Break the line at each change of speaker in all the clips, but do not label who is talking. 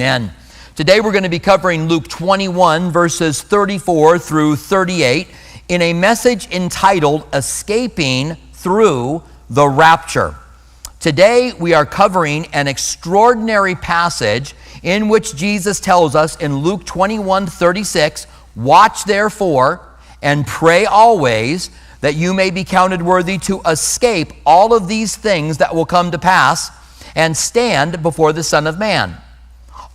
And today we're going to be covering Luke 21, verses 34 through 38, in a message entitled Escaping Through the Rapture. Today we are covering an extraordinary passage in which Jesus tells us in Luke 21 36, Watch therefore and pray always that you may be counted worthy to escape all of these things that will come to pass and stand before the Son of Man.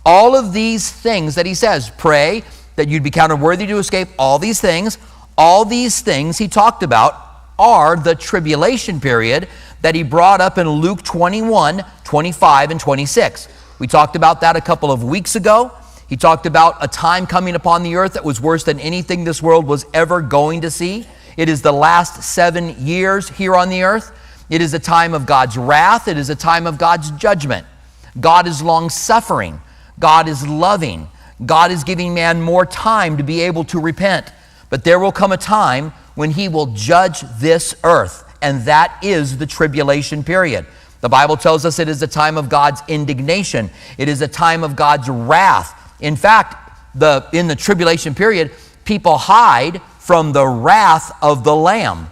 All of these things that he says, pray that you'd be counted worthy to escape all these things, all these things he talked about are the tribulation period that he brought up in Luke 21, 25, and 26. We talked about that a couple of weeks ago. He talked about a time coming upon the earth that was worse than anything this world was ever going to see. It is the last seven years here on the earth. It is a time of God's wrath. It is a time of God's judgment. God is long suffering. God is loving. God is giving man more time to be able to repent. But there will come a time when he will judge this earth, and that is the tribulation period. The Bible tells us it is a time of God's indignation, it is a time of God's wrath. In fact, the, in the tribulation period, people hide from the wrath of the Lamb.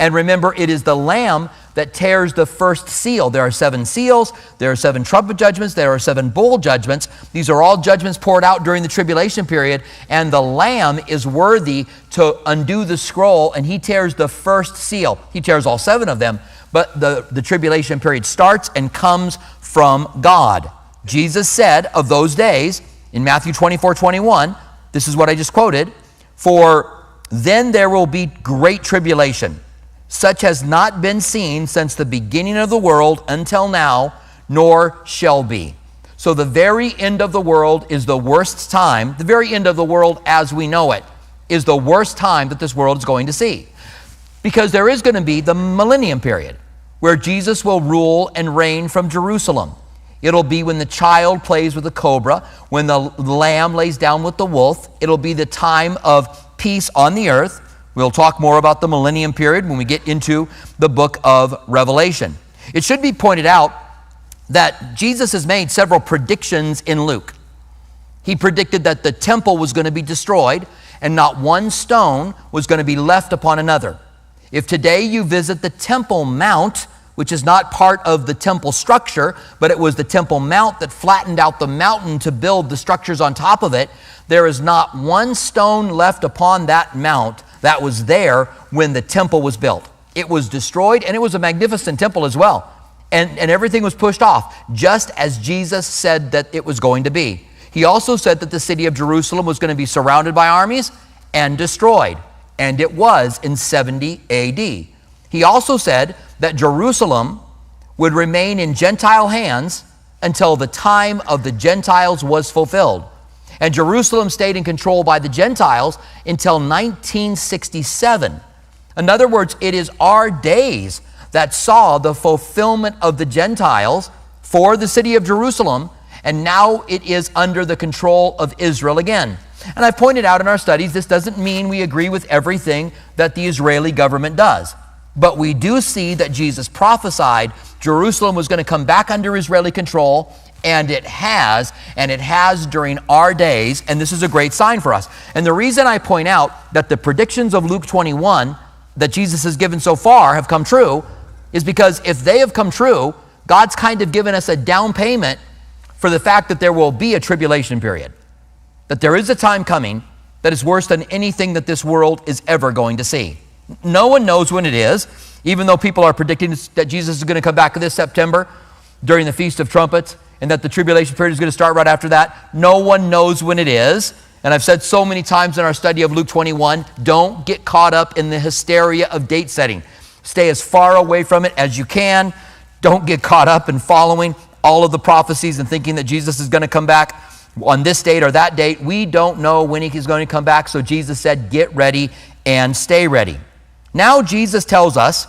And remember, it is the Lamb that tears the first seal. There are seven seals, there are seven trumpet judgments, there are seven bowl judgments. These are all judgments poured out during the tribulation period, and the Lamb is worthy to undo the scroll, and he tears the first seal. He tears all seven of them, but the, the tribulation period starts and comes from God. Jesus said of those days in Matthew 24 21, this is what I just quoted, for then there will be great tribulation such has not been seen since the beginning of the world until now, nor shall be. So, the very end of the world is the worst time, the very end of the world as we know it is the worst time that this world is going to see. Because there is going to be the millennium period where Jesus will rule and reign from Jerusalem. It'll be when the child plays with the cobra, when the lamb lays down with the wolf. It'll be the time of peace on the earth. We'll talk more about the millennium period when we get into the book of Revelation. It should be pointed out that Jesus has made several predictions in Luke. He predicted that the temple was going to be destroyed and not one stone was going to be left upon another. If today you visit the Temple Mount, which is not part of the temple structure, but it was the Temple Mount that flattened out the mountain to build the structures on top of it, there is not one stone left upon that mount that was there when the temple was built. It was destroyed, and it was a magnificent temple as well. And, and everything was pushed off, just as Jesus said that it was going to be. He also said that the city of Jerusalem was going to be surrounded by armies and destroyed, and it was in 70 AD. He also said that Jerusalem would remain in Gentile hands until the time of the Gentiles was fulfilled. And Jerusalem stayed in control by the Gentiles until 1967. In other words, it is our days that saw the fulfillment of the Gentiles for the city of Jerusalem, and now it is under the control of Israel again. And I pointed out in our studies, this doesn't mean we agree with everything that the Israeli government does. But we do see that Jesus prophesied Jerusalem was going to come back under Israeli control and it has, and it has during our days, and this is a great sign for us. And the reason I point out that the predictions of Luke 21 that Jesus has given so far have come true is because if they have come true, God's kind of given us a down payment for the fact that there will be a tribulation period. That there is a time coming that is worse than anything that this world is ever going to see. No one knows when it is, even though people are predicting that Jesus is going to come back this September during the Feast of Trumpets and that the tribulation period is going to start right after that. No one knows when it is. And I've said so many times in our study of Luke 21 don't get caught up in the hysteria of date setting. Stay as far away from it as you can. Don't get caught up in following all of the prophecies and thinking that Jesus is going to come back on this date or that date. We don't know when he's going to come back. So Jesus said, get ready and stay ready. Now Jesus tells us,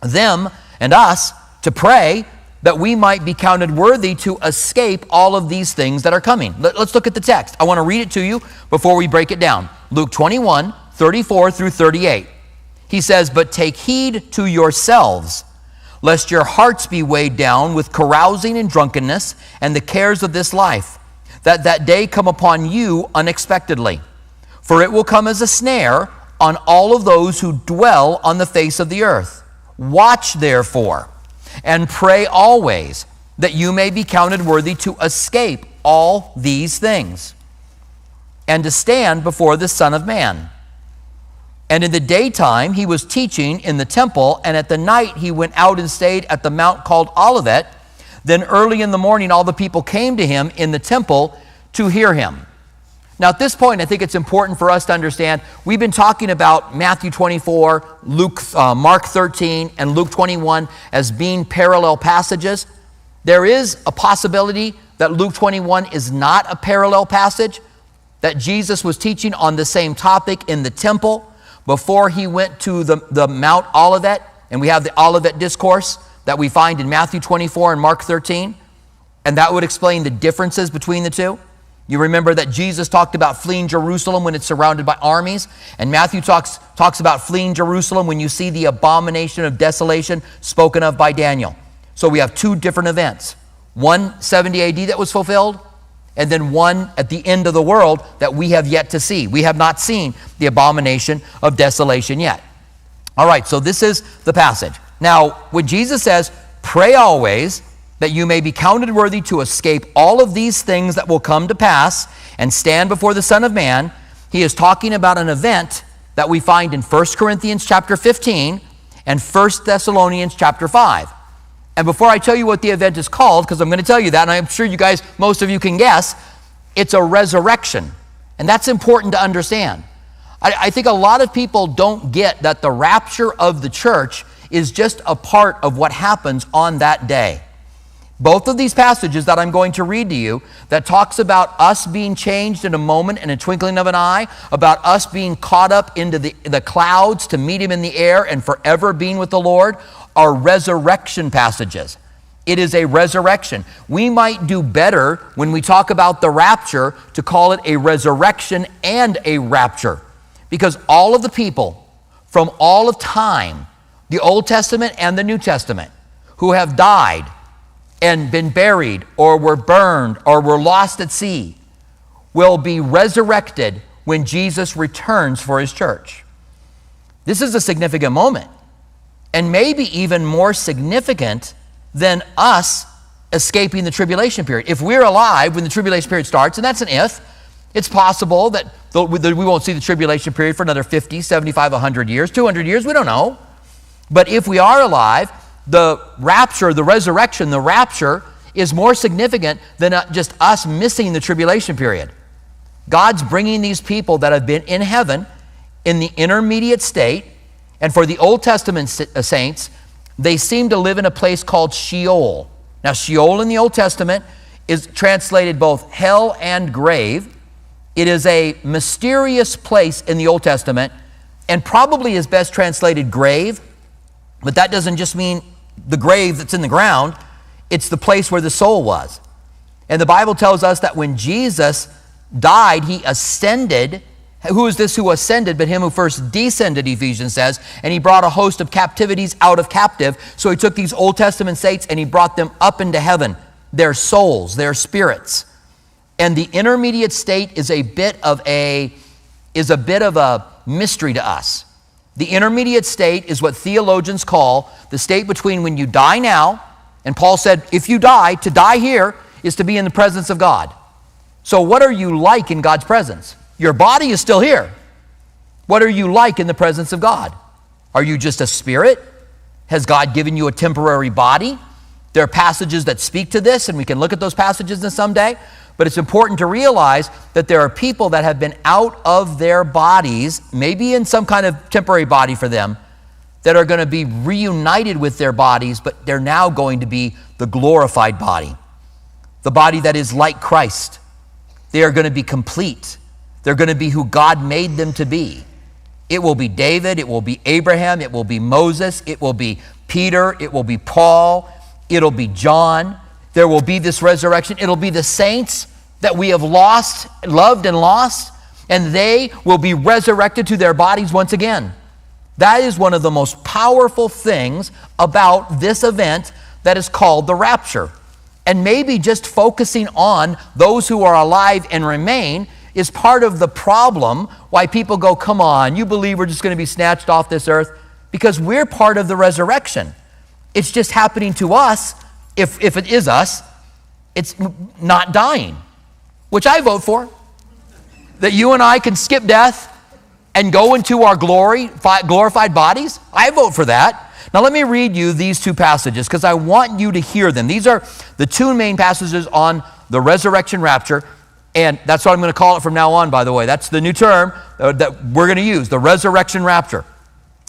them and us, to pray that we might be counted worthy to escape all of these things that are coming. Let's look at the text. I want to read it to you before we break it down. Luke 21, 34 through 38. He says, But take heed to yourselves, lest your hearts be weighed down with carousing and drunkenness and the cares of this life, that that day come upon you unexpectedly. For it will come as a snare on all of those who dwell on the face of the earth. Watch therefore, and pray always, that you may be counted worthy to escape all these things, and to stand before the Son of Man. And in the daytime he was teaching in the temple, and at the night he went out and stayed at the mount called Olivet. Then early in the morning, all the people came to him in the temple to hear him. Now, at this point, I think it's important for us to understand we've been talking about Matthew 24, Luke, uh, Mark 13, and Luke 21 as being parallel passages. There is a possibility that Luke 21 is not a parallel passage, that Jesus was teaching on the same topic in the temple before he went to the, the Mount Olivet, and we have the Olivet Discourse that we find in Matthew 24 and Mark 13, and that would explain the differences between the two. You remember that Jesus talked about fleeing Jerusalem when it's surrounded by armies, and Matthew talks, talks about fleeing Jerusalem when you see the abomination of desolation spoken of by Daniel. So we have two different events one 70 AD that was fulfilled, and then one at the end of the world that we have yet to see. We have not seen the abomination of desolation yet. All right, so this is the passage. Now, when Jesus says, pray always, that you may be counted worthy to escape all of these things that will come to pass and stand before the Son of Man. He is talking about an event that we find in 1 Corinthians chapter 15 and 1 Thessalonians chapter 5. And before I tell you what the event is called, because I'm going to tell you that, and I'm sure you guys, most of you can guess, it's a resurrection. And that's important to understand. I, I think a lot of people don't get that the rapture of the church is just a part of what happens on that day. Both of these passages that I'm going to read to you that talks about us being changed in a moment in a twinkling of an eye, about us being caught up into the, the clouds to meet him in the air and forever being with the Lord, are resurrection passages. It is a resurrection. We might do better when we talk about the rapture to call it a resurrection and a rapture. Because all of the people from all of time, the Old Testament and the New Testament, who have died, and been buried or were burned or were lost at sea will be resurrected when Jesus returns for his church. This is a significant moment, and maybe even more significant than us escaping the tribulation period. If we're alive when the tribulation period starts, and that's an if, it's possible that we won't see the tribulation period for another 50, 75, 100 years, 200 years, we don't know. But if we are alive, the rapture, the resurrection, the rapture is more significant than uh, just us missing the tribulation period. God's bringing these people that have been in heaven in the intermediate state, and for the Old Testament uh, saints, they seem to live in a place called Sheol. Now, Sheol in the Old Testament is translated both hell and grave. It is a mysterious place in the Old Testament and probably is best translated grave, but that doesn't just mean the grave that's in the ground, it's the place where the soul was. And the Bible tells us that when Jesus died, he ascended. Who is this who ascended but him who first descended, Ephesians says, and he brought a host of captivities out of captive. So he took these Old Testament saints and he brought them up into heaven, their souls, their spirits. And the intermediate state is a bit of a is a bit of a mystery to us. The intermediate state is what theologians call the state between when you die now, and Paul said, if you die, to die here is to be in the presence of God. So, what are you like in God's presence? Your body is still here. What are you like in the presence of God? Are you just a spirit? Has God given you a temporary body? There are passages that speak to this, and we can look at those passages in some day. But it's important to realize that there are people that have been out of their bodies, maybe in some kind of temporary body for them, that are going to be reunited with their bodies, but they're now going to be the glorified body, the body that is like Christ. They are going to be complete. They're going to be who God made them to be. It will be David, it will be Abraham, it will be Moses, it will be Peter, it will be Paul, it'll be John. There will be this resurrection. It'll be the saints that we have lost, loved, and lost, and they will be resurrected to their bodies once again. That is one of the most powerful things about this event that is called the rapture. And maybe just focusing on those who are alive and remain is part of the problem why people go, Come on, you believe we're just going to be snatched off this earth? Because we're part of the resurrection. It's just happening to us, if, if it is us, it's not dying, which I vote for. That you and I can skip death and go into our glory, glorified bodies. I vote for that. Now, let me read you these two passages because I want you to hear them. These are the two main passages on the resurrection rapture, and that's what I'm going to call it from now on, by the way. That's the new term uh, that we're going to use the resurrection rapture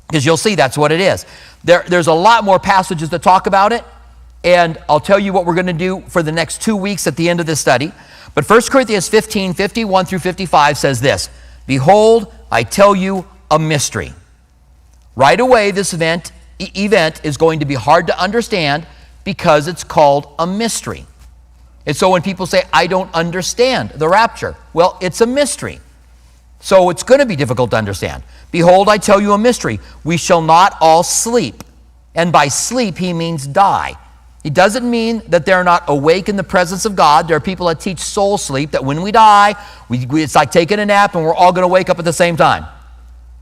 because you'll see that's what it is. There, there's a lot more passages that talk about it, and I'll tell you what we're going to do for the next two weeks at the end of this study. But 1 Corinthians 15 51 through 55 says this Behold, I tell you a mystery. Right away, this event event is going to be hard to understand because it's called a mystery. And so when people say, I don't understand the rapture, well, it's a mystery. So it's going to be difficult to understand. Behold, I tell you a mystery. We shall not all sleep. And by sleep, he means die. It doesn't mean that they're not awake in the presence of God. There are people that teach soul sleep, that when we die, we, we, it's like taking a nap and we're all going to wake up at the same time.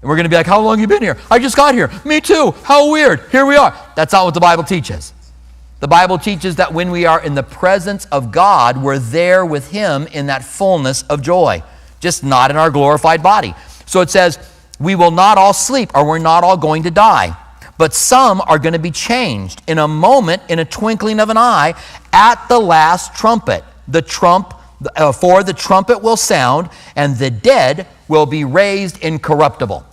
And we're going to be like, How long you been here? I just got here. Me too. How weird. Here we are. That's not what the Bible teaches. The Bible teaches that when we are in the presence of God, we're there with Him in that fullness of joy, just not in our glorified body. So it says, We will not all sleep, or we're not all going to die. But some are going to be changed in a moment, in a twinkling of an eye, at the last trumpet. The trump, uh, for the trumpet will sound, and the dead will be raised incorruptible.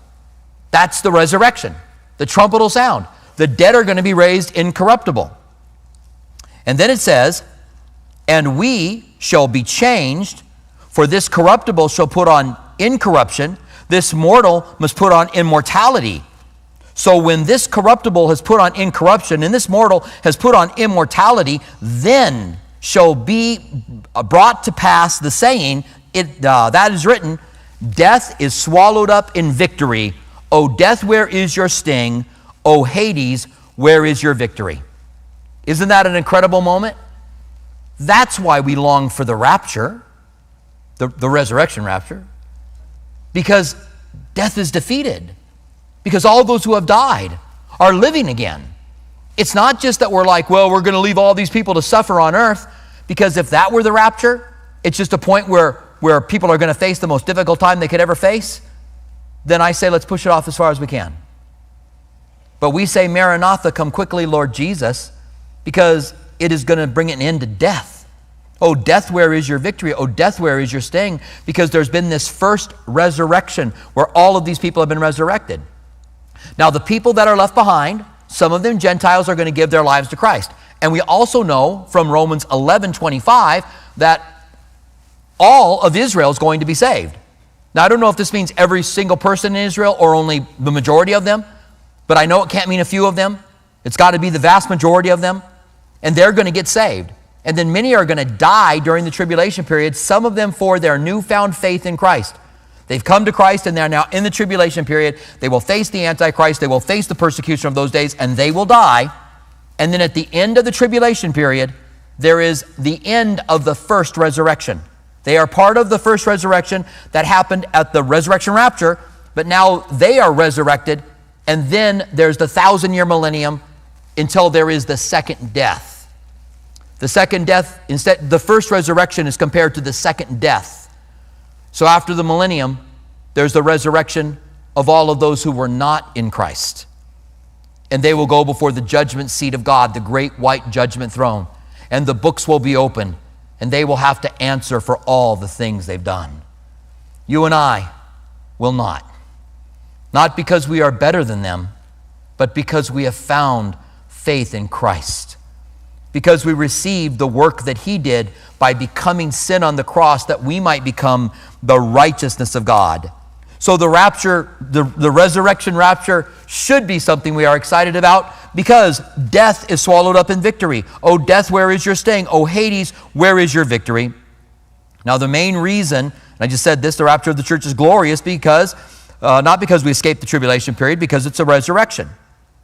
That's the resurrection. The trumpet will sound. The dead are going to be raised incorruptible. And then it says, And we shall be changed, for this corruptible shall put on incorruption, this mortal must put on immortality. So when this corruptible has put on incorruption and this mortal has put on immortality, then shall be brought to pass the saying, it, uh, that is written, Death is swallowed up in victory. O death, where is your sting? O Hades, where is your victory? Isn't that an incredible moment? That's why we long for the rapture, the, the resurrection rapture, because death is defeated, because all those who have died are living again. It's not just that we're like, well, we're going to leave all these people to suffer on earth, because if that were the rapture, it's just a point where where people are going to face the most difficult time they could ever face, then I say let's push it off as far as we can. But we say, Maranatha, come quickly, Lord Jesus, because it is going to bring an end to death. Oh, death, where is your victory? Oh, death, where is your sting? Because there's been this first resurrection where all of these people have been resurrected. Now, the people that are left behind, some of them Gentiles are going to give their lives to Christ. And we also know from Romans 11 25 that all of Israel is going to be saved. Now, I don't know if this means every single person in Israel or only the majority of them, but I know it can't mean a few of them. It's got to be the vast majority of them, and they're going to get saved. And then many are going to die during the tribulation period, some of them for their newfound faith in Christ. They've come to Christ and they're now in the tribulation period. They will face the Antichrist, they will face the persecution of those days, and they will die. And then at the end of the tribulation period, there is the end of the first resurrection. They are part of the first resurrection that happened at the resurrection rapture, but now they are resurrected, and then there's the thousand year millennium until there is the second death. The second death, instead, the first resurrection is compared to the second death. So after the millennium, there's the resurrection of all of those who were not in Christ. And they will go before the judgment seat of God, the great white judgment throne, and the books will be opened and they will have to answer for all the things they've done. You and I will not. Not because we are better than them, but because we have found faith in Christ. Because we received the work that He did by becoming sin on the cross that we might become the righteousness of God. So the rapture, the, the resurrection rapture, should be something we are excited about because death is swallowed up in victory. Oh, death, where is your sting? Oh, Hades, where is your victory? Now, the main reason, and I just said this, the rapture of the church is glorious because, uh, not because we escaped the tribulation period, because it's a resurrection.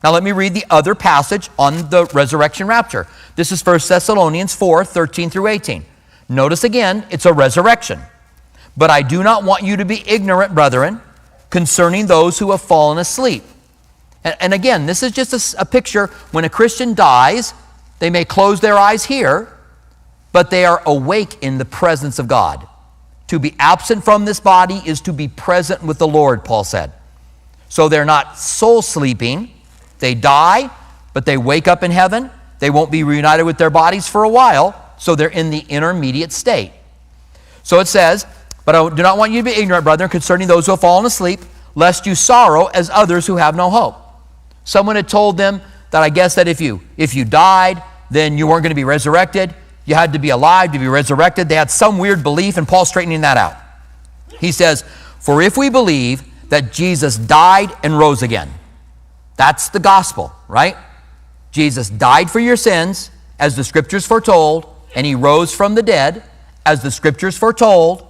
Now let me read the other passage on the resurrection rapture. This is 1 Thessalonians 4 13 through 18. Notice again, it's a resurrection. But I do not want you to be ignorant, brethren, concerning those who have fallen asleep. And, and again, this is just a, a picture when a Christian dies, they may close their eyes here, but they are awake in the presence of God. To be absent from this body is to be present with the Lord, Paul said. So they're not soul sleeping. They die, but they wake up in heaven. They won't be reunited with their bodies for a while, so they're in the intermediate state. So it says, But I do not want you to be ignorant, brethren, concerning those who have fallen asleep, lest you sorrow as others who have no hope. Someone had told them that I guess that if you if you died, then you weren't going to be resurrected. You had to be alive to be resurrected. They had some weird belief, and Paul's straightening that out. He says, For if we believe that Jesus died and rose again, that's the gospel, right? Jesus died for your sins, as the scriptures foretold, and he rose from the dead, as the scriptures foretold,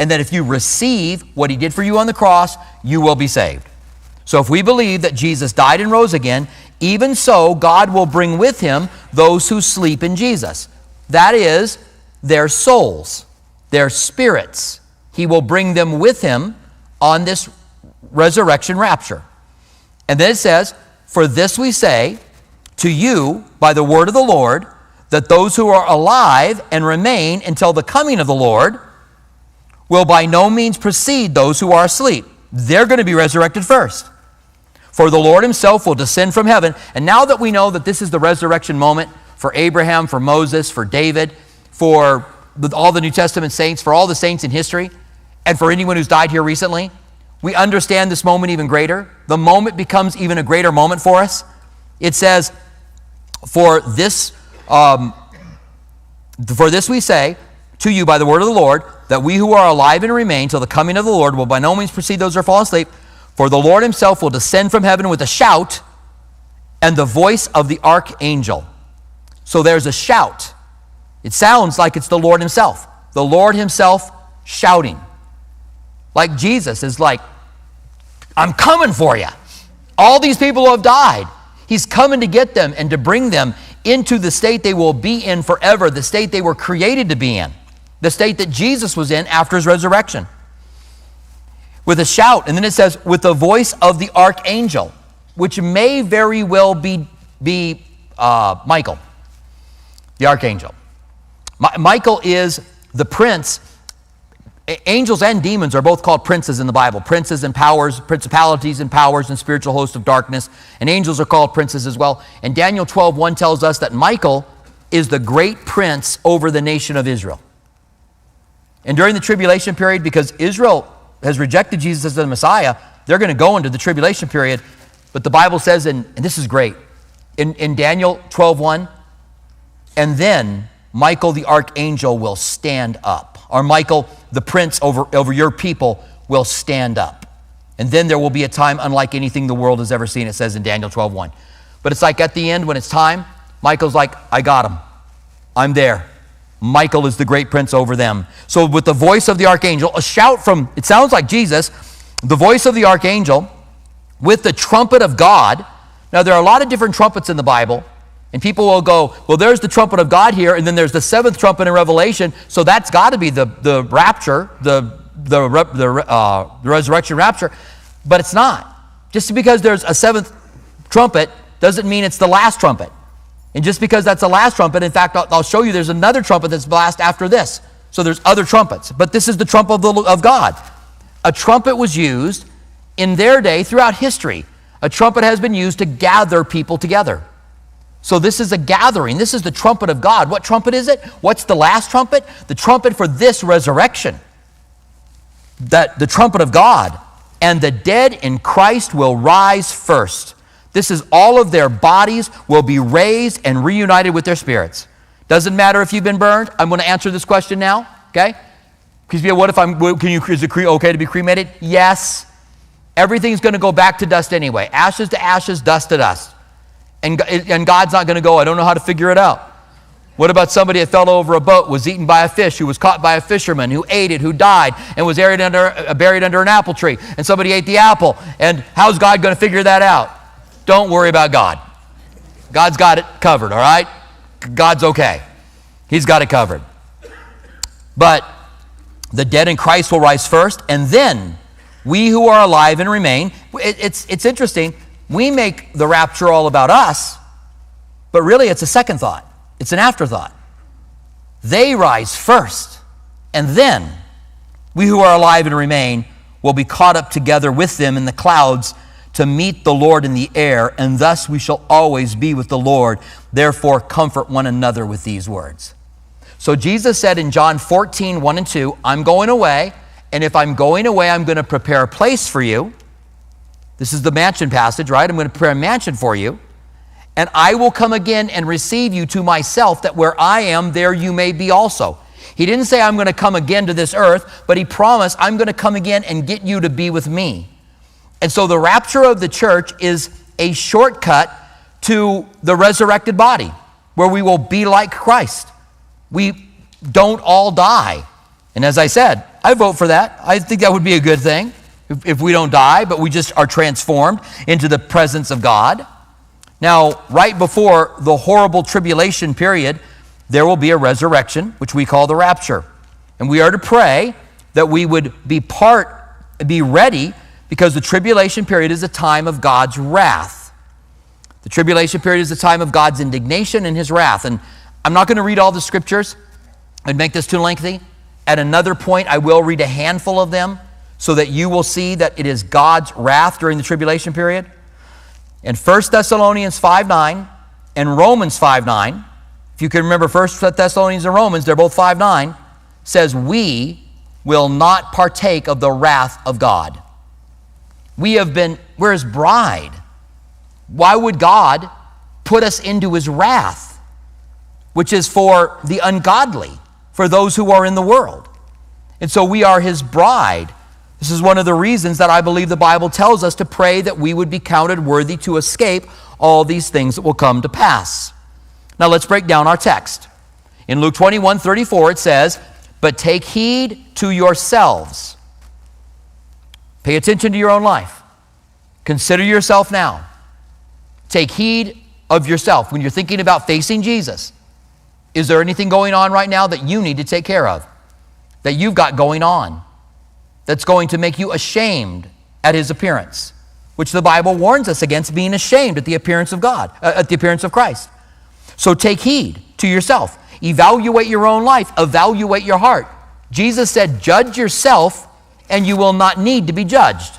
and that if you receive what he did for you on the cross, you will be saved. So if we believe that Jesus died and rose again, even so, God will bring with him those who sleep in Jesus. That is, their souls, their spirits. He will bring them with him on this resurrection rapture. And then it says, For this we say to you by the word of the Lord, that those who are alive and remain until the coming of the Lord will by no means precede those who are asleep. They're going to be resurrected first. For the Lord himself will descend from heaven. And now that we know that this is the resurrection moment for Abraham, for Moses, for David, for all the New Testament saints, for all the saints in history, and for anyone who's died here recently, we understand this moment even greater. The moment becomes even a greater moment for us. It says, For this, um, for this we say to you by the word of the Lord, that we who are alive and remain till the coming of the Lord will by no means precede those who fallen asleep. For the Lord himself will descend from heaven with a shout and the voice of the archangel. So there's a shout. It sounds like it's the Lord himself. The Lord himself shouting. Like Jesus is like, I'm coming for you. All these people who have died, he's coming to get them and to bring them into the state they will be in forever, the state they were created to be in, the state that Jesus was in after his resurrection with a shout. And then it says, with the voice of the archangel, which may very well be, be uh, Michael, the archangel. My, Michael is the prince. Angels and demons are both called princes in the Bible princes and powers, principalities and powers, and spiritual hosts of darkness. And angels are called princes as well. And Daniel 12 1 tells us that Michael is the great prince over the nation of Israel. And during the tribulation period, because Israel has rejected Jesus as the Messiah, they're going to go into the tribulation period. But the Bible says, and, and this is great, in, in Daniel 12 1, and then Michael the archangel will stand up, or Michael the prince over, over your people will stand up. And then there will be a time unlike anything the world has ever seen, it says in Daniel 12 1. But it's like at the end, when it's time, Michael's like, I got him. I'm there. Michael is the great prince over them. So, with the voice of the archangel, a shout from, it sounds like Jesus, the voice of the archangel, with the trumpet of God. Now, there are a lot of different trumpets in the Bible, and people will go, well, there's the trumpet of God here, and then there's the seventh trumpet in Revelation, so that's got to be the, the rapture, the, the, the, uh, the resurrection rapture. But it's not. Just because there's a seventh trumpet doesn't mean it's the last trumpet. And just because that's the last trumpet, in fact, I'll, I'll show you there's another trumpet that's blast after this. So there's other trumpets. But this is the trumpet of, the, of God. A trumpet was used in their day throughout history. A trumpet has been used to gather people together. So this is a gathering. This is the trumpet of God. What trumpet is it? What's the last trumpet? The trumpet for this resurrection. That the trumpet of God. And the dead in Christ will rise first. This is all of their bodies will be raised and reunited with their spirits. Doesn't matter if you've been burned. I'm going to answer this question now, okay? Because yeah, what if I'm, can you, is it okay to be cremated? Yes. Everything's going to go back to dust anyway. Ashes to ashes, dust to dust. And, and God's not going to go, I don't know how to figure it out. What about somebody that fell over a boat, was eaten by a fish, who was caught by a fisherman, who ate it, who died, and was buried under, uh, buried under an apple tree, and somebody ate the apple? And how's God going to figure that out? don't worry about God. God's got it covered, all right? God's okay. He's got it covered. But the dead in Christ will rise first, and then we who are alive and remain. It's, it's interesting. We make the rapture all about us, but really it's a second thought, it's an afterthought. They rise first, and then we who are alive and remain will be caught up together with them in the clouds to meet the Lord in the air, and thus we shall always be with the Lord. Therefore, comfort one another with these words. So Jesus said in John 14, 1 and 2, I'm going away, and if I'm going away, I'm going to prepare a place for you. This is the mansion passage, right? I'm going to prepare a mansion for you. And I will come again and receive you to myself, that where I am, there you may be also. He didn't say, I'm going to come again to this earth, but he promised, I'm going to come again and get you to be with me. And so the rapture of the church is a shortcut to the resurrected body, where we will be like Christ we don't all die. And as I said, I vote for that. I think that would be a good thing if, if we don't die, but we just are transformed into the presence of God. Now, right before the horrible tribulation period, there will be a resurrection, which we call the rapture. And we are to pray that we would be part, be ready, because the tribulation period is a time of God's wrath. The tribulation period is a time of God's indignation and his wrath. And I'm not going to read all the scriptures. I'd make this too lengthy. At another point, I will read a handful of them so that you will see that it is God's wrath during the tribulation period. In 1 Thessalonians 5 9 and Romans 5 9, if you can remember 1 Thessalonians and Romans, they're both 5 9, says, We will not partake of the wrath of God. We have been, we're his bride. Why would God put us into his wrath? which is for the ungodly, for those who are in the world. And so we are his bride. This is one of the reasons that I believe the Bible tells us to pray that we would be counted worthy to escape all these things that will come to pass. Now let's break down our text. In Luke 21 34, it says, But take heed to yourselves. Pay attention to your own life. Consider yourself now. Take heed of yourself when you're thinking about facing Jesus. Is there anything going on right now that you need to take care of? That you've got going on? That's going to make you ashamed at his appearance? Which the Bible warns us against being ashamed at the appearance of God, uh, at the appearance of Christ. So take heed to yourself. Evaluate your own life, evaluate your heart. Jesus said, Judge yourself, and you will not need to be judged.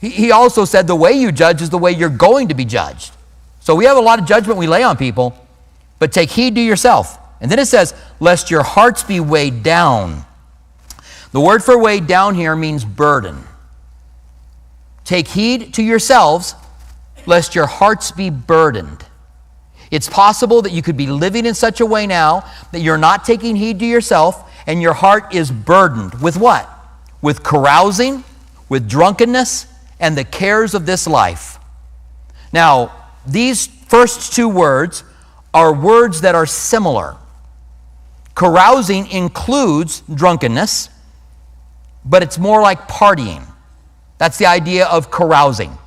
He also said, The way you judge is the way you're going to be judged. So we have a lot of judgment we lay on people but take heed to yourself. And then it says, lest your hearts be weighed down. The word for weighed down here means burden. Take heed to yourselves, lest your hearts be burdened. It's possible that you could be living in such a way now that you're not taking heed to yourself and your heart is burdened with what? With carousing, with drunkenness, and the cares of this life. Now, these first two words are words that are similar. Carousing includes drunkenness, but it's more like partying. That's the idea of carousing.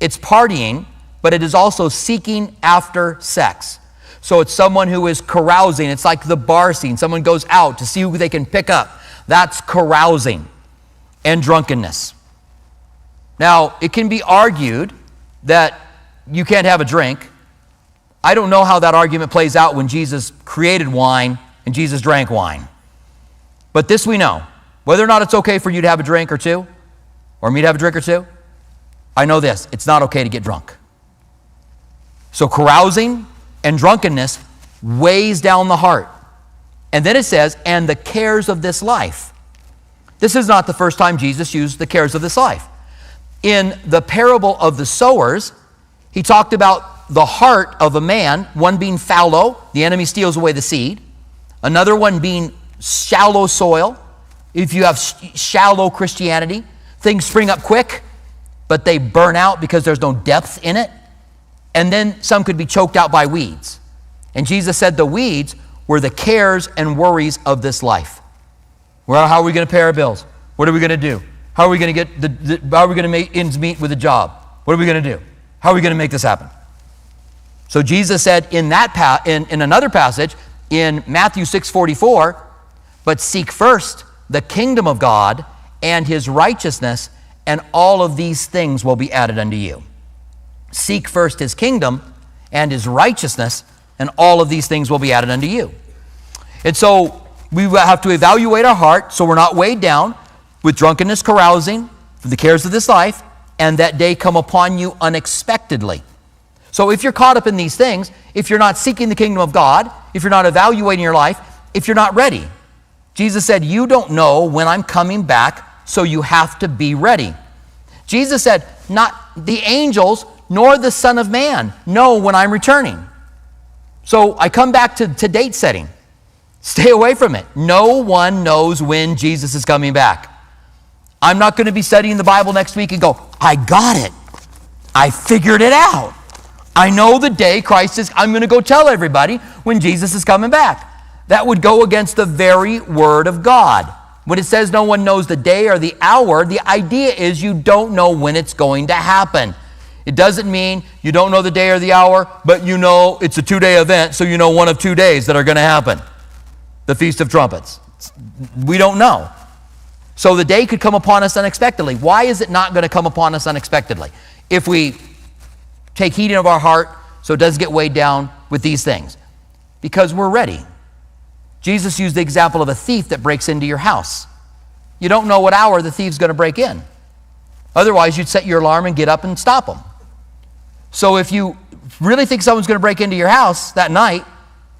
It's partying, but it is also seeking after sex. So it's someone who is carousing. It's like the bar scene. Someone goes out to see who they can pick up. That's carousing and drunkenness. Now, it can be argued that you can't have a drink I don't know how that argument plays out when Jesus created wine and Jesus drank wine. But this we know whether or not it's okay for you to have a drink or two, or me to have a drink or two, I know this it's not okay to get drunk. So carousing and drunkenness weighs down the heart. And then it says, and the cares of this life. This is not the first time Jesus used the cares of this life. In the parable of the sowers, he talked about the heart of a man, one being fallow, the enemy steals away the seed, another one being shallow soil. If you have shallow Christianity, things spring up quick, but they burn out because there's no depth in it. And then some could be choked out by weeds. And Jesus said the weeds were the cares and worries of this life. Well, how are we going to pay our bills? What are we going to do? How are we going to get the, the how are we going to make ends meet with a job? What are we going to do? How are we going to make this happen? So Jesus said in that pa- in, in another passage in Matthew 6:44, but seek first the kingdom of God and his righteousness, and all of these things will be added unto you. Seek first his kingdom and his righteousness, and all of these things will be added unto you. And so we have to evaluate our heart so we're not weighed down with drunkenness, carousing, the cares of this life, and that day come upon you unexpectedly. So if you're caught up in these things, if you're not seeking the kingdom of God, if you're not evaluating your life, if you're not ready, Jesus said, You don't know when I'm coming back, so you have to be ready. Jesus said, Not the angels nor the Son of Man know when I'm returning. So I come back to, to date setting. Stay away from it. No one knows when Jesus is coming back. I'm not going to be studying the Bible next week and go, I got it. I figured it out. I know the day Christ is, I'm going to go tell everybody when Jesus is coming back. That would go against the very word of God. When it says no one knows the day or the hour, the idea is you don't know when it's going to happen. It doesn't mean you don't know the day or the hour, but you know it's a two day event, so you know one of two days that are going to happen the Feast of Trumpets. We don't know. So the day could come upon us unexpectedly. Why is it not going to come upon us unexpectedly? If we take heed of our heart so it doesn't get weighed down with these things. Because we're ready. Jesus used the example of a thief that breaks into your house. You don't know what hour the thief's going to break in. Otherwise, you'd set your alarm and get up and stop him. So if you really think someone's going to break into your house that night,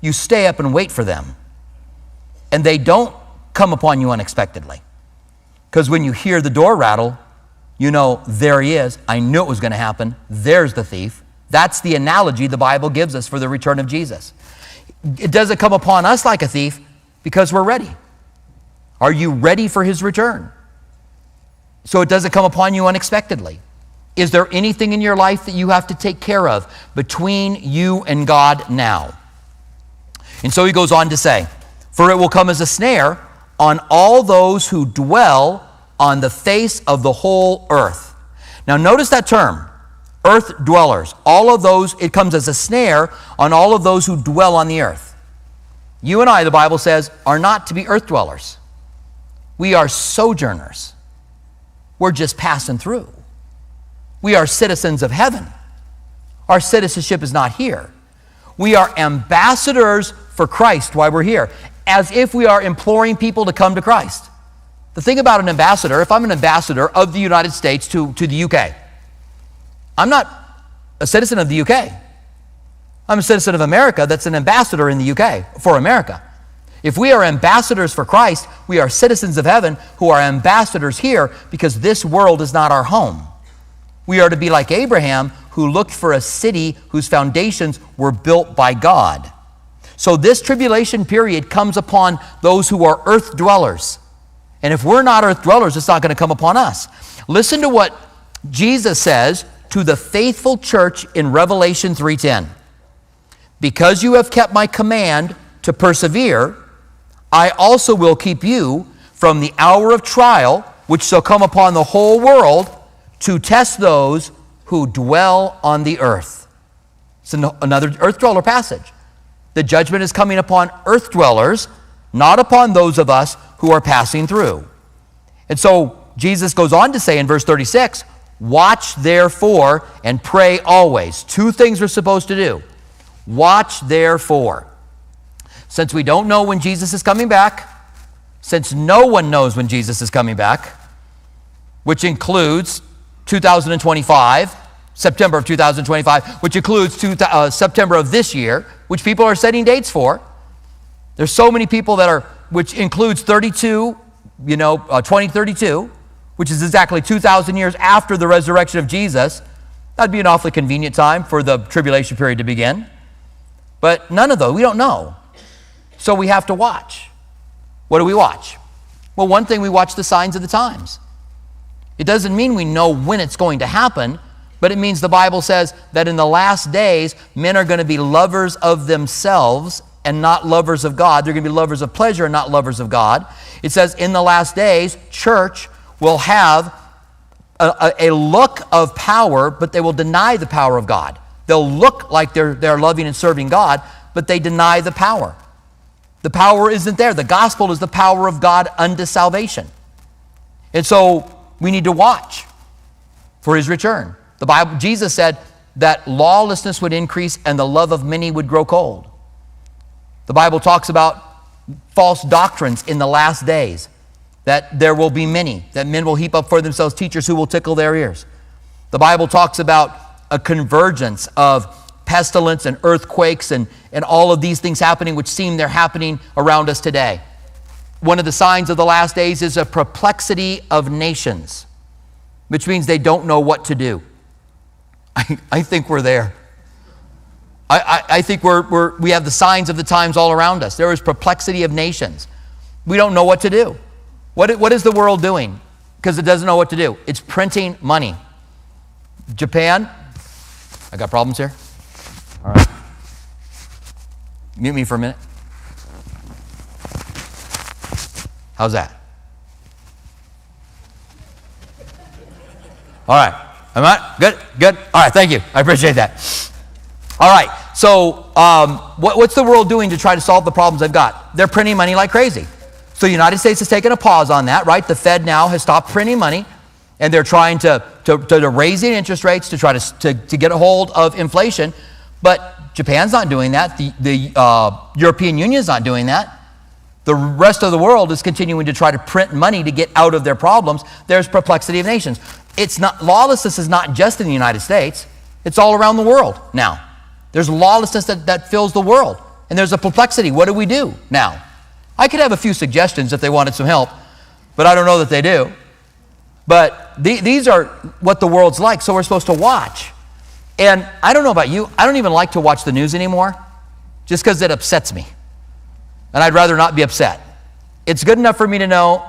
you stay up and wait for them. And they don't come upon you unexpectedly. Because when you hear the door rattle, you know, there he is. I knew it was going to happen. There's the thief. That's the analogy the Bible gives us for the return of Jesus. It doesn't come upon us like a thief because we're ready. Are you ready for his return? So it doesn't come upon you unexpectedly. Is there anything in your life that you have to take care of between you and God now? And so he goes on to say, For it will come as a snare on all those who dwell on the face of the whole earth. Now, notice that term, earth dwellers. All of those, it comes as a snare on all of those who dwell on the earth. You and I, the Bible says, are not to be earth dwellers. We are sojourners. We're just passing through. We are citizens of heaven. Our citizenship is not here. We are ambassadors for Christ while we're here, as if we are imploring people to come to Christ. The thing about an ambassador, if I'm an ambassador of the United States to, to the UK, I'm not a citizen of the UK. I'm a citizen of America that's an ambassador in the UK for America. If we are ambassadors for Christ, we are citizens of heaven who are ambassadors here because this world is not our home. We are to be like Abraham, who looked for a city whose foundations were built by God. So, this tribulation period comes upon those who are earth dwellers. And if we're not earth dwellers, it's not going to come upon us. Listen to what Jesus says to the faithful church in Revelation 3:10. Because you have kept my command to persevere, I also will keep you from the hour of trial which shall come upon the whole world to test those who dwell on the earth. It's another earth dweller passage. The judgment is coming upon earth dwellers, not upon those of us who are passing through. And so Jesus goes on to say in verse 36 Watch therefore and pray always. Two things we're supposed to do. Watch therefore. Since we don't know when Jesus is coming back, since no one knows when Jesus is coming back, which includes 2025, September of 2025, which includes two, uh, September of this year, which people are setting dates for. There's so many people that are, which includes 32, you know, uh, 2032, which is exactly 2,000 years after the resurrection of Jesus. That'd be an awfully convenient time for the tribulation period to begin. But none of those, we don't know. So we have to watch. What do we watch? Well, one thing, we watch the signs of the times. It doesn't mean we know when it's going to happen, but it means the Bible says that in the last days, men are going to be lovers of themselves and not lovers of God. They're going to be lovers of pleasure and not lovers of God. It says in the last days, church will have a, a, look of power, but they will deny the power of God. They'll look like they're, they're loving and serving God, but they deny the power. The power isn't there. The gospel is the power of God unto salvation. And so we need to watch for his return. The Bible, Jesus said that lawlessness would increase and the love of many would grow cold. The Bible talks about false doctrines in the last days, that there will be many, that men will heap up for themselves teachers who will tickle their ears. The Bible talks about a convergence of pestilence and earthquakes and, and all of these things happening, which seem they're happening around us today. One of the signs of the last days is a perplexity of nations, which means they don't know what to do. I, I think we're there. I, I, I think we're, we're, we have the signs of the times all around us. There is perplexity of nations. We don't know what to do. What, what is the world doing? Because it doesn't know what to do. It's printing money. Japan, I got problems here. All right. Mute me for a minute. How's that? All right. Am I good? Good. All right. Thank you. I appreciate that. All right. So, um, what, what's the world doing to try to solve the problems they've got? They're printing money like crazy. So, the United States has taken a pause on that, right? The Fed now has stopped printing money, and they're trying to, to, to raise the interest rates to try to, to, to get a hold of inflation. But Japan's not doing that. The, the uh, European Union's not doing that. The rest of the world is continuing to try to print money to get out of their problems. There's perplexity of nations. It's not lawlessness is not just in the United States. It's all around the world now. There's lawlessness that, that fills the world. And there's a perplexity. What do we do now? I could have a few suggestions if they wanted some help, but I don't know that they do. But the, these are what the world's like, so we're supposed to watch. And I don't know about you, I don't even like to watch the news anymore just because it upsets me and I'd rather not be upset. It's good enough for me to know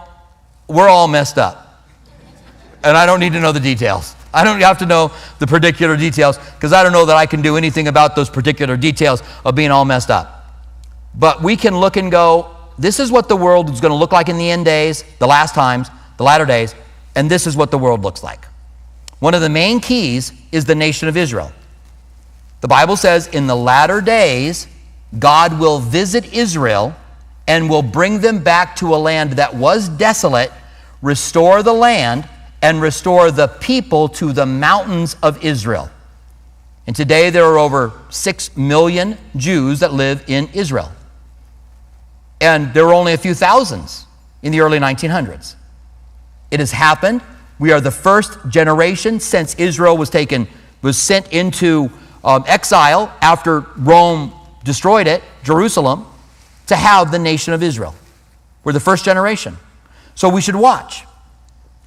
we're all messed up. And I don't need to know the details. I don't have to know the particular details because I don't know that I can do anything about those particular details of being all messed up. But we can look and go, this is what the world is going to look like in the end days, the last times, the latter days, and this is what the world looks like. One of the main keys is the nation of Israel. The Bible says, in the latter days, God will visit Israel and will bring them back to a land that was desolate, restore the land, and restore the people to the mountains of Israel. And today there are over 6 million Jews that live in Israel. And there were only a few thousands in the early 1900s. It has happened. We are the first generation since Israel was taken, was sent into um, exile after Rome destroyed it, Jerusalem, to have the nation of Israel. We're the first generation. So we should watch.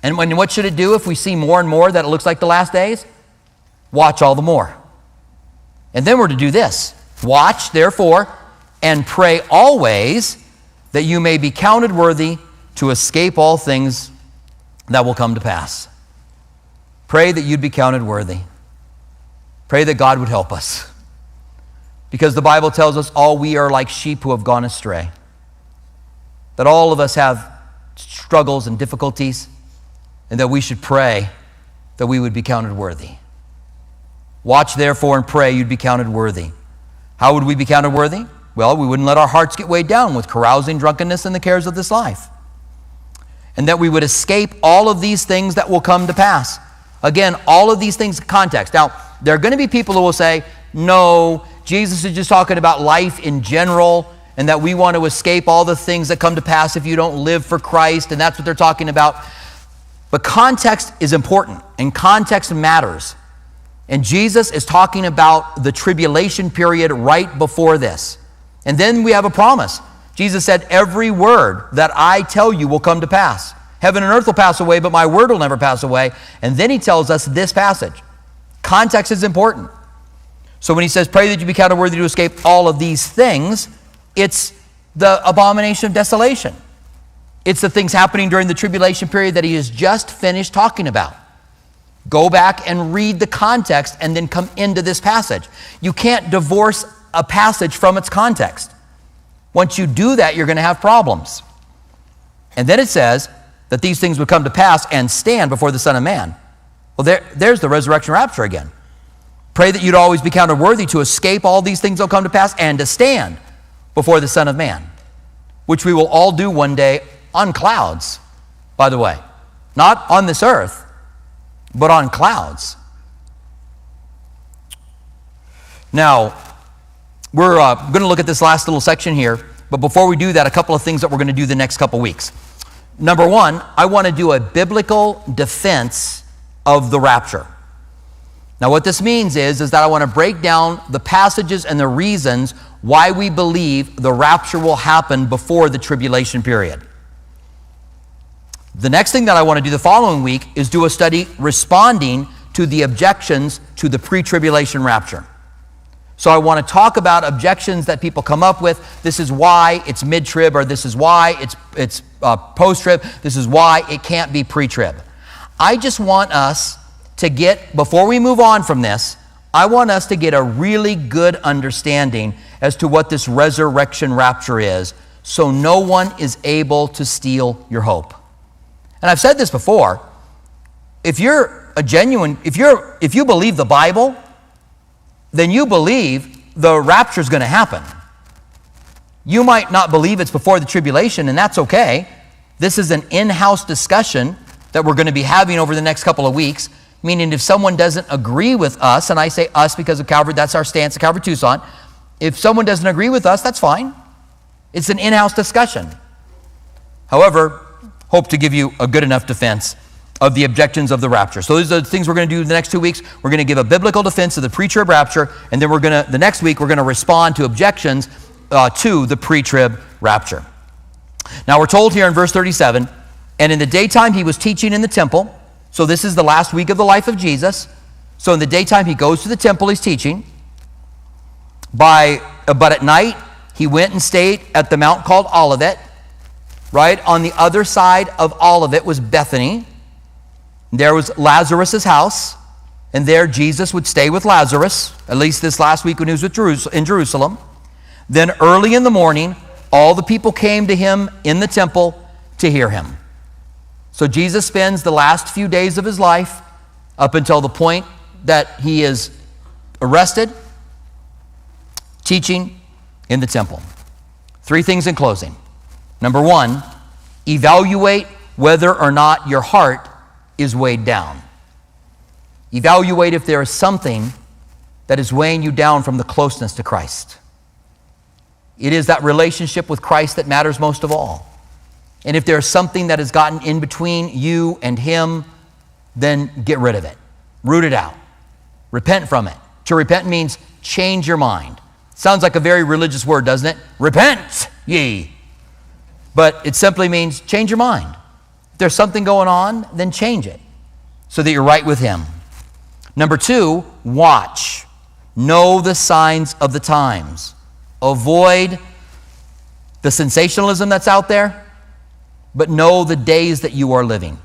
And when, what should it do if we see more and more that it looks like the last days? Watch all the more. And then we're to do this Watch, therefore, and pray always that you may be counted worthy to escape all things that will come to pass. Pray that you'd be counted worthy. Pray that God would help us. Because the Bible tells us all we are like sheep who have gone astray. That all of us have struggles and difficulties, and that we should pray that we would be counted worthy. Watch therefore and pray you'd be counted worthy. How would we be counted worthy? Well, we wouldn't let our hearts get weighed down with carousing, drunkenness, and the cares of this life. And that we would escape all of these things that will come to pass. Again, all of these things context. Now, there are going to be people who will say, no, Jesus is just talking about life in general and that we want to escape all the things that come to pass if you don't live for Christ, and that's what they're talking about. But context is important, and context matters. And Jesus is talking about the tribulation period right before this. And then we have a promise. Jesus said, Every word that I tell you will come to pass. Heaven and earth will pass away, but my word will never pass away. And then he tells us this passage. Context is important. So when he says, Pray that you be counted worthy to escape all of these things, it's the abomination of desolation. It's the things happening during the tribulation period that he has just finished talking about. Go back and read the context and then come into this passage. You can't divorce a passage from its context. Once you do that, you're going to have problems. And then it says that these things would come to pass and stand before the Son of Man. Well, there, there's the resurrection rapture again. Pray that you'd always be counted worthy to escape all these things that will come to pass and to stand before the Son of Man, which we will all do one day on clouds, by the way. Not on this earth, but on clouds. Now, we're uh, going to look at this last little section here, but before we do that, a couple of things that we're going to do the next couple weeks. Number one, I want to do a biblical defense of the rapture. Now, what this means is, is that I want to break down the passages and the reasons why we believe the rapture will happen before the tribulation period. The next thing that I want to do the following week is do a study responding to the objections to the pre tribulation rapture. So I want to talk about objections that people come up with. This is why it's mid trib, or this is why it's, it's uh, post trib, this is why it can't be pre trib. I just want us to get, before we move on from this, I want us to get a really good understanding as to what this resurrection rapture is so no one is able to steal your hope. And I've said this before. If you're a genuine, if you're if you believe the Bible, then you believe the rapture is going to happen. You might not believe it's before the tribulation, and that's okay. This is an in house discussion that we're going to be having over the next couple of weeks. Meaning, if someone doesn't agree with us, and I say us because of Calvary, that's our stance at Calvary Tucson. If someone doesn't agree with us, that's fine. It's an in house discussion. However, hope to give you a good enough defense of the objections of the rapture. So these are the things we're going to do the next two weeks. We're going to give a biblical defense of the pre-trib rapture, and then we're going to the next week we're going to respond to objections uh, to the pre-trib rapture. Now we're told here in verse 37, and in the daytime he was teaching in the temple. So this is the last week of the life of Jesus. So in the daytime he goes to the temple, he's teaching. By uh, but at night he went and stayed at the mount called Olivet. Right on the other side of Olivet was Bethany there was Lazarus' house, and there Jesus would stay with Lazarus, at least this last week when he was in Jerusalem. Then early in the morning, all the people came to him in the temple to hear him. So Jesus spends the last few days of his life up until the point that he is arrested, teaching in the temple. Three things in closing. Number one, evaluate whether or not your heart is weighed down. Evaluate if there is something that is weighing you down from the closeness to Christ. It is that relationship with Christ that matters most of all. And if there's something that has gotten in between you and Him, then get rid of it. Root it out. Repent from it. To repent means change your mind. Sounds like a very religious word, doesn't it? Repent ye. But it simply means change your mind there's something going on, then change it so that you're right with Him. Number two, watch. Know the signs of the times. Avoid the sensationalism that's out there, but know the days that you are living.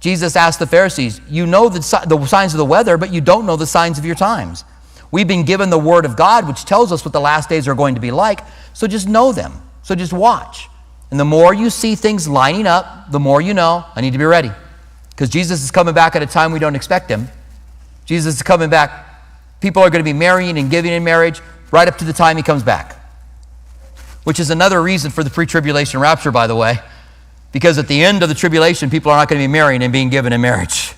Jesus asked the Pharisees, You know the, the signs of the weather, but you don't know the signs of your times. We've been given the Word of God, which tells us what the last days are going to be like, so just know them. So just watch. And the more you see things lining up, the more you know, I need to be ready. Because Jesus is coming back at a time we don't expect him. Jesus is coming back. People are going to be marrying and giving in marriage right up to the time he comes back. Which is another reason for the pre tribulation rapture, by the way. Because at the end of the tribulation, people are not going to be marrying and being given in marriage.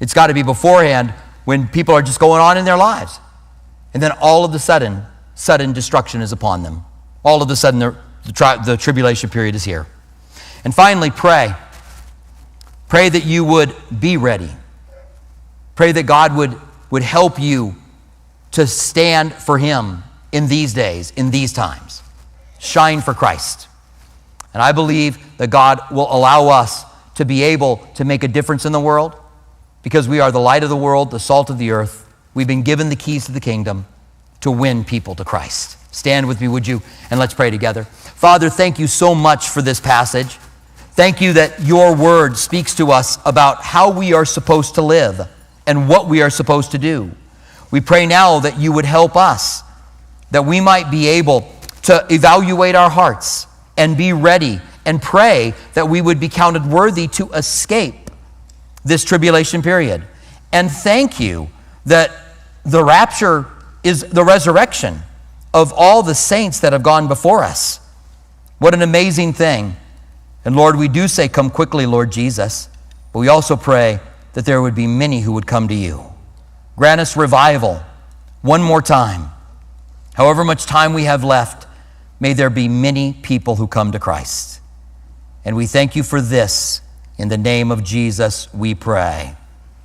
It's got to be beforehand when people are just going on in their lives. And then all of a sudden, sudden destruction is upon them. All of a sudden, they're the, tri- the tribulation period is here. And finally, pray. Pray that you would be ready. Pray that God would, would help you to stand for Him in these days, in these times. Shine for Christ. And I believe that God will allow us to be able to make a difference in the world because we are the light of the world, the salt of the earth. We've been given the keys to the kingdom to win people to Christ. Stand with me, would you? And let's pray together. Father, thank you so much for this passage. Thank you that your word speaks to us about how we are supposed to live and what we are supposed to do. We pray now that you would help us, that we might be able to evaluate our hearts and be ready and pray that we would be counted worthy to escape this tribulation period And thank you that the rapture is the resurrection of all the saints that have gone before us. What an amazing thing. And Lord, we do say, Come quickly, Lord Jesus, but we also pray that there would be many who would come to you. Grant us revival one more time. However much time we have left, may there be many people who come to Christ. And we thank you for this. In the name of Jesus, we pray.